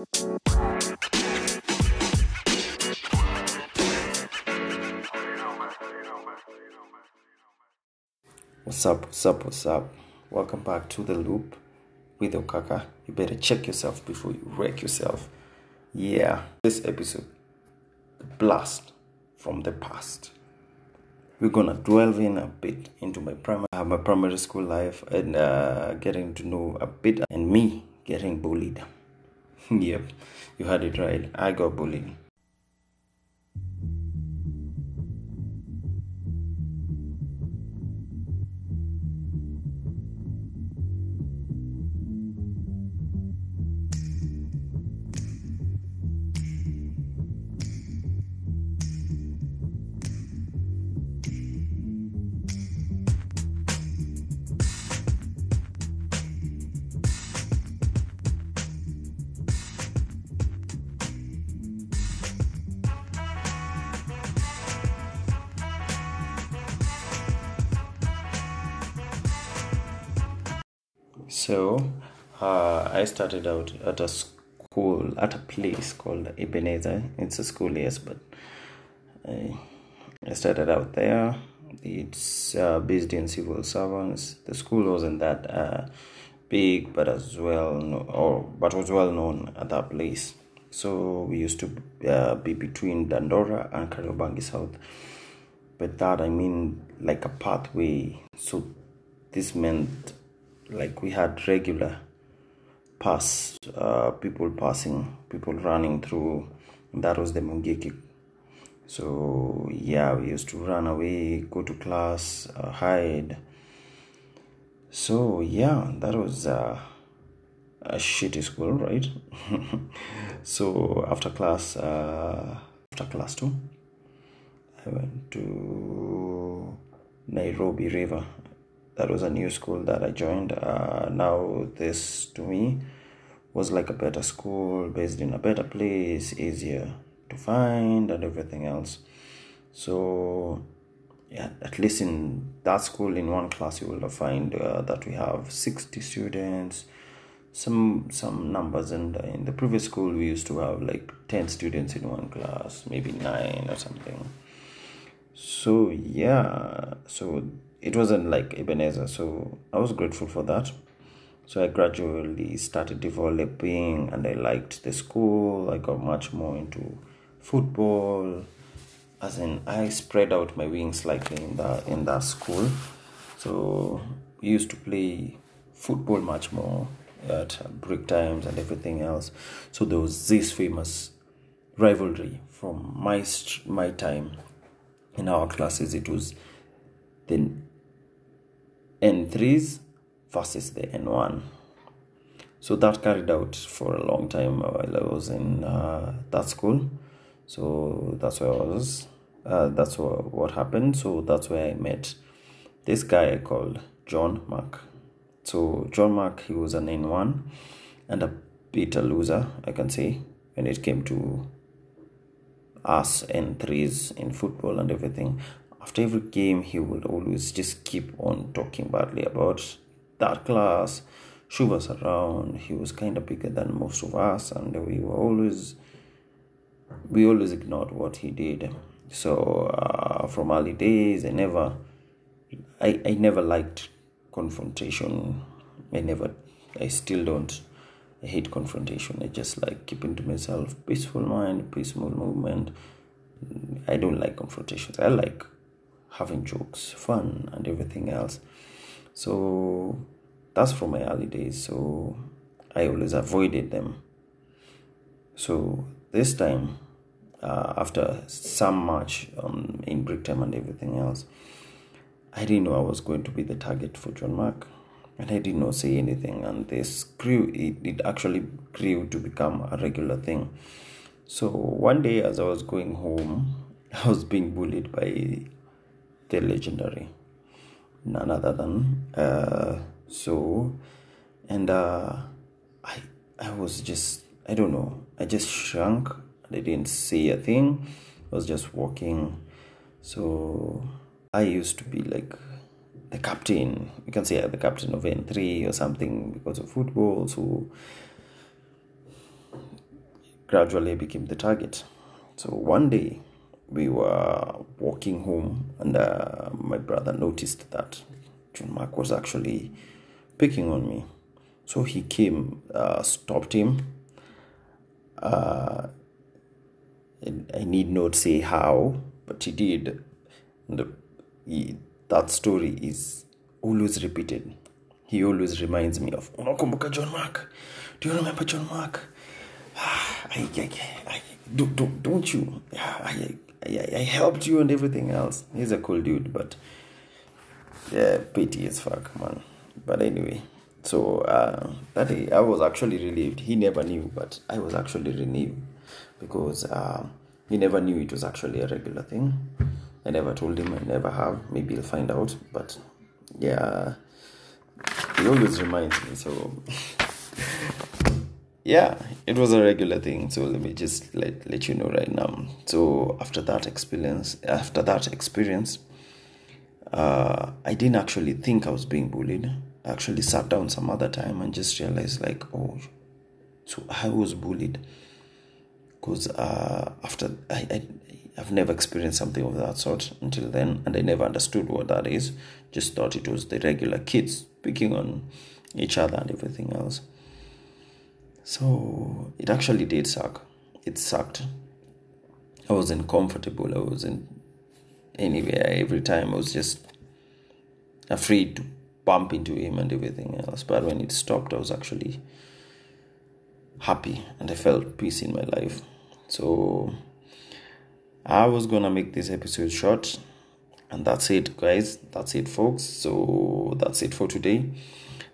What's up, what's up, what's up? Welcome back to the loop with Okaka. You better check yourself before you wreck yourself. Yeah, this episode, the blast from the past. We're gonna delve in a bit into my primary, my primary school life and uh, getting to know a bit and me getting bullied. Yep, you had it right. I got bullied. So, uh, I started out at a school, at a place called Ebenezer. It's a school, yes, but I, I started out there. It's uh, based in civil servants. The school wasn't that uh, big, but as well, no, or but was well known at that place. So we used to uh, be between Dandora and Kariobangi South. But that I mean like a pathway. So this meant like we had regular pass uh, people passing people running through. That was the mungiki so yeah we used to run away go to class uh, hide. So yeah that was uh, a shitty school right? So after class uh, after class 2 i went to nairobi river that was a new school that I joined. Uh, now, this to me was like a better school based in a better place, easier to find, and everything else. So, yeah, at least in that school, in one class, you will find uh, that we have 60 students, some some numbers, and in the previous school, we used to have like 10 students in one class, maybe nine or something. So, yeah, so it wasn't like Ebenezer, so I was grateful for that. So I gradually started developing and I liked the school. I got much more into football. As in I spread out my wings slightly in that in that school. So we used to play football much more at break times and everything else. So there was this famous rivalry from my my time in our classes. It was the N3s versus the N1. So that carried out for a long time while I was in uh, that school. So that's where I was. Uh, that's what, what happened. So that's where I met this guy called John Mark. So John Mark, he was an N1 and a bit a loser, I can say, when it came to us N3s in football and everything after every game he would always just keep on talking badly about that class. She was around. He was kind of bigger than most of us and we were always we always ignored what he did. So uh, from early days i never I, I never liked confrontation. I never i still don't i hate confrontation. I just like keeping to myself peaceful mind peaceful movement. I don't like confrontations. I like having jokes, fun, and everything else. So that's from my early days. So I always avoided them. So this time, uh, after some match um, in break time and everything else, I didn't know I was going to be the target for John Mark. And I did not say anything, and this grew, it, it actually grew to become a regular thing. So one day, as I was going home, I was being bullied by the legendary. None other than uh, so and uh, i i was just i don't know. I just shrunk. I didn't say a thing. I was just walking. So i used to be like the captain. You can say the captain of n3 or something because of football. So gradually I became the target. So one day we were walking home, and uh, my brother noticed that John Mark was actually picking on me. So he came, uh, stopped him. Uh, I need not say how, but he did. The, he, that story is always repeated. He always reminds me of Unakumbuka John Mark. Do you remember John Mark? I, I, I, do, do, don't you? I, I, I helped you and everything else. He's a cool dude, but yeah, pity as fuck, man. But anyway, so uh, that day I was actually relieved. He never knew, but I was actually relieved because uh, he never knew it was actually a regular thing. I never told him. I never have. Maybe he'll find out. But yeah, he always reminds me. So yeah, it was a regular thing. So let me just let let you know right now. So after that experience, after that experience, uh, I didn't actually think I was being bullied. I actually sat down some other time and just realized like, oh, so I was bullied because uh, after I, I I've never experienced something of that sort until then, and I never understood what that is. Just thought it was the regular kids picking on each other and everything else. So it actually did suck. It sucked. I wasn't comfortable. I wasn't anywhere. Every time I was just afraid to bump into him and everything else. But when it stopped, I was actually happy and I felt peace in my life. So I was gonna make this episode short, and that's it, guys. That's it, folks. So that's it for today.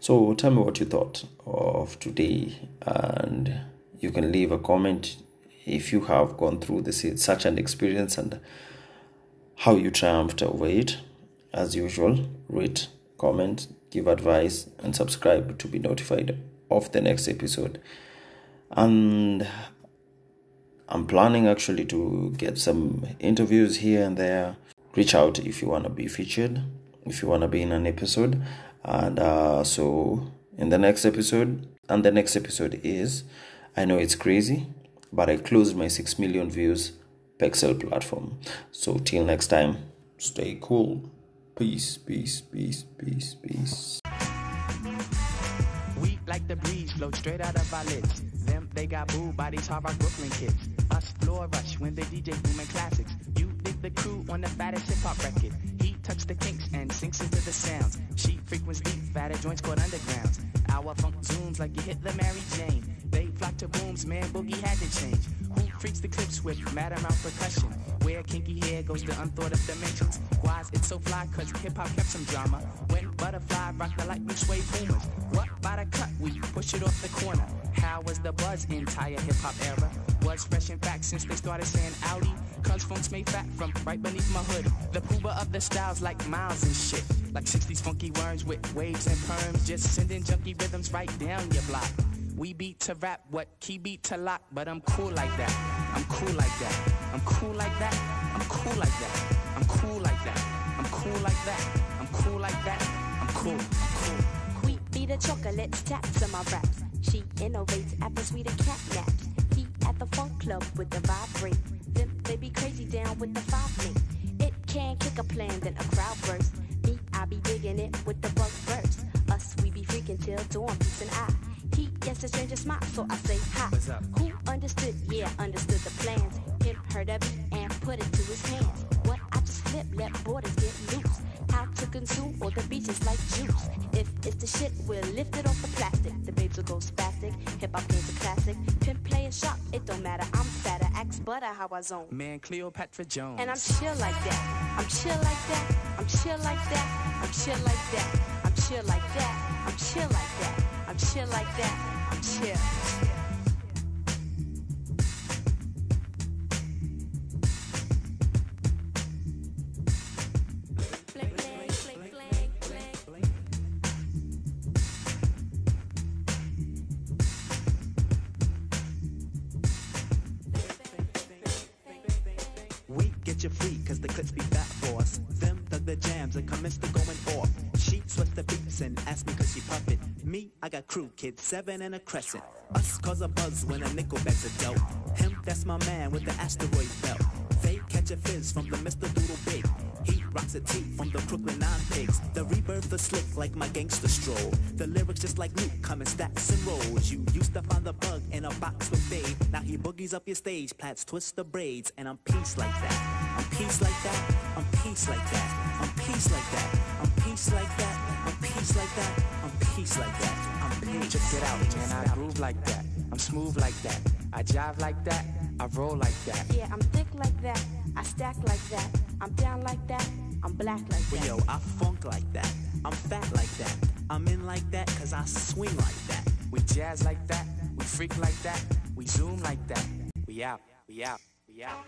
So tell me what you thought of today, and you can leave a comment if you have gone through this such an experience and how you triumphed over it. As usual, rate, comment, give advice, and subscribe to be notified of the next episode. And I'm planning actually to get some interviews here and there. Reach out if you want to be featured, if you want to be in an episode. And uh, so, in the next episode, and the next episode is I know it's crazy, but I closed my 6 million views Pexel platform. So, till next time, stay cool. Peace, peace, peace, peace, peace. We like the breeze, straight out of our lips. Them, they got these hard rock Brooklyn kids. Us floor rush when they DJ booming classics. You dig the crew on the fattest hip hop record. Touch the kinks and sinks into the sounds. She frequents deep, fatter joints called undergrounds. Our funk zooms like you hit the Mary Jane. They flock to booms, man, boogie had to change. Who freaks the clips with mad amount percussion? Where kinky hair goes to unthought of dimensions. Why it's so fly? Cause hip hop kept some drama. When butterfly rock the light blue suede pumas. What by the cut? We push it off the corner. How was the buzz entire hip hop era? Was fresh in fact since they started saying Audi. Cause funks made fat from right beneath my hood. The pooba of the styles like miles and shit. Like 60s funky worms with waves and perms. Just sending junky rhythms right down your block. We beat to rap, what key beat to lock, but I'm cool like that. I'm cool like that. I'm cool like that. I'm cool like that. I'm cool like that. I'm cool like that. I'm cool like that. I'm cool. I'm cool. Queen be the chocolates, taps on my raps. She innovates after sweeter cat naps. He at the funk club with the vibrate. Then they be crazy down with the five link. It can kick a plan, then a crowd burst. Me, I be digging it with the bug burst. Us, we be freaking till dawn, peace and I. He gets a stranger smile, so I say hi. What's up? Who understood? Yeah, understood the plans. Him heard of it and put it to his hands. What I just flip, let borders get loose. How to consume all the beaches like juice. If it's the shit, we'll Hip hop game's a classic. Pimp playing sharp, it don't matter. I'm fatter. Axe butter how I zone. Man, Cleopatra Jones. And I'm chill like that. I'm chill like that. I'm chill like that. I'm chill like that. I'm chill like that. I'm chill like that. I'm chill like that. I'm chill. Me I got crew, kids, seven and a crescent. Us cause a buzz when a nickel begs a dope. Him, that's my man with the asteroid belt. They catch a fizz from the Mr. Doodle Big. He rocks a tee from the Brooklyn Nine Pigs. The rebirth the slick like my gangster stroll. The lyrics just like Luke come in stacks and rolls. You used to find the bug in a box with Babe. Now he boogies up your stage, plats twist the braids, and I'm peace like that. I'm peace like that. I'm peace like that. I'm peace like that. I'm peace like that. I'm peace like that. I'm peace like that. I'm peace. Check it out, man. I groove like that. I'm smooth like that. I jive like that. I roll like that. Yeah, I'm thick like that. I stack like that. I'm down like that. I'm black like Well, that. yo, I funk like that. I'm fat like that. I'm in like that cause I swing like that. We jazz like that. We freak like that. We zoom like that. We out. We out. We out.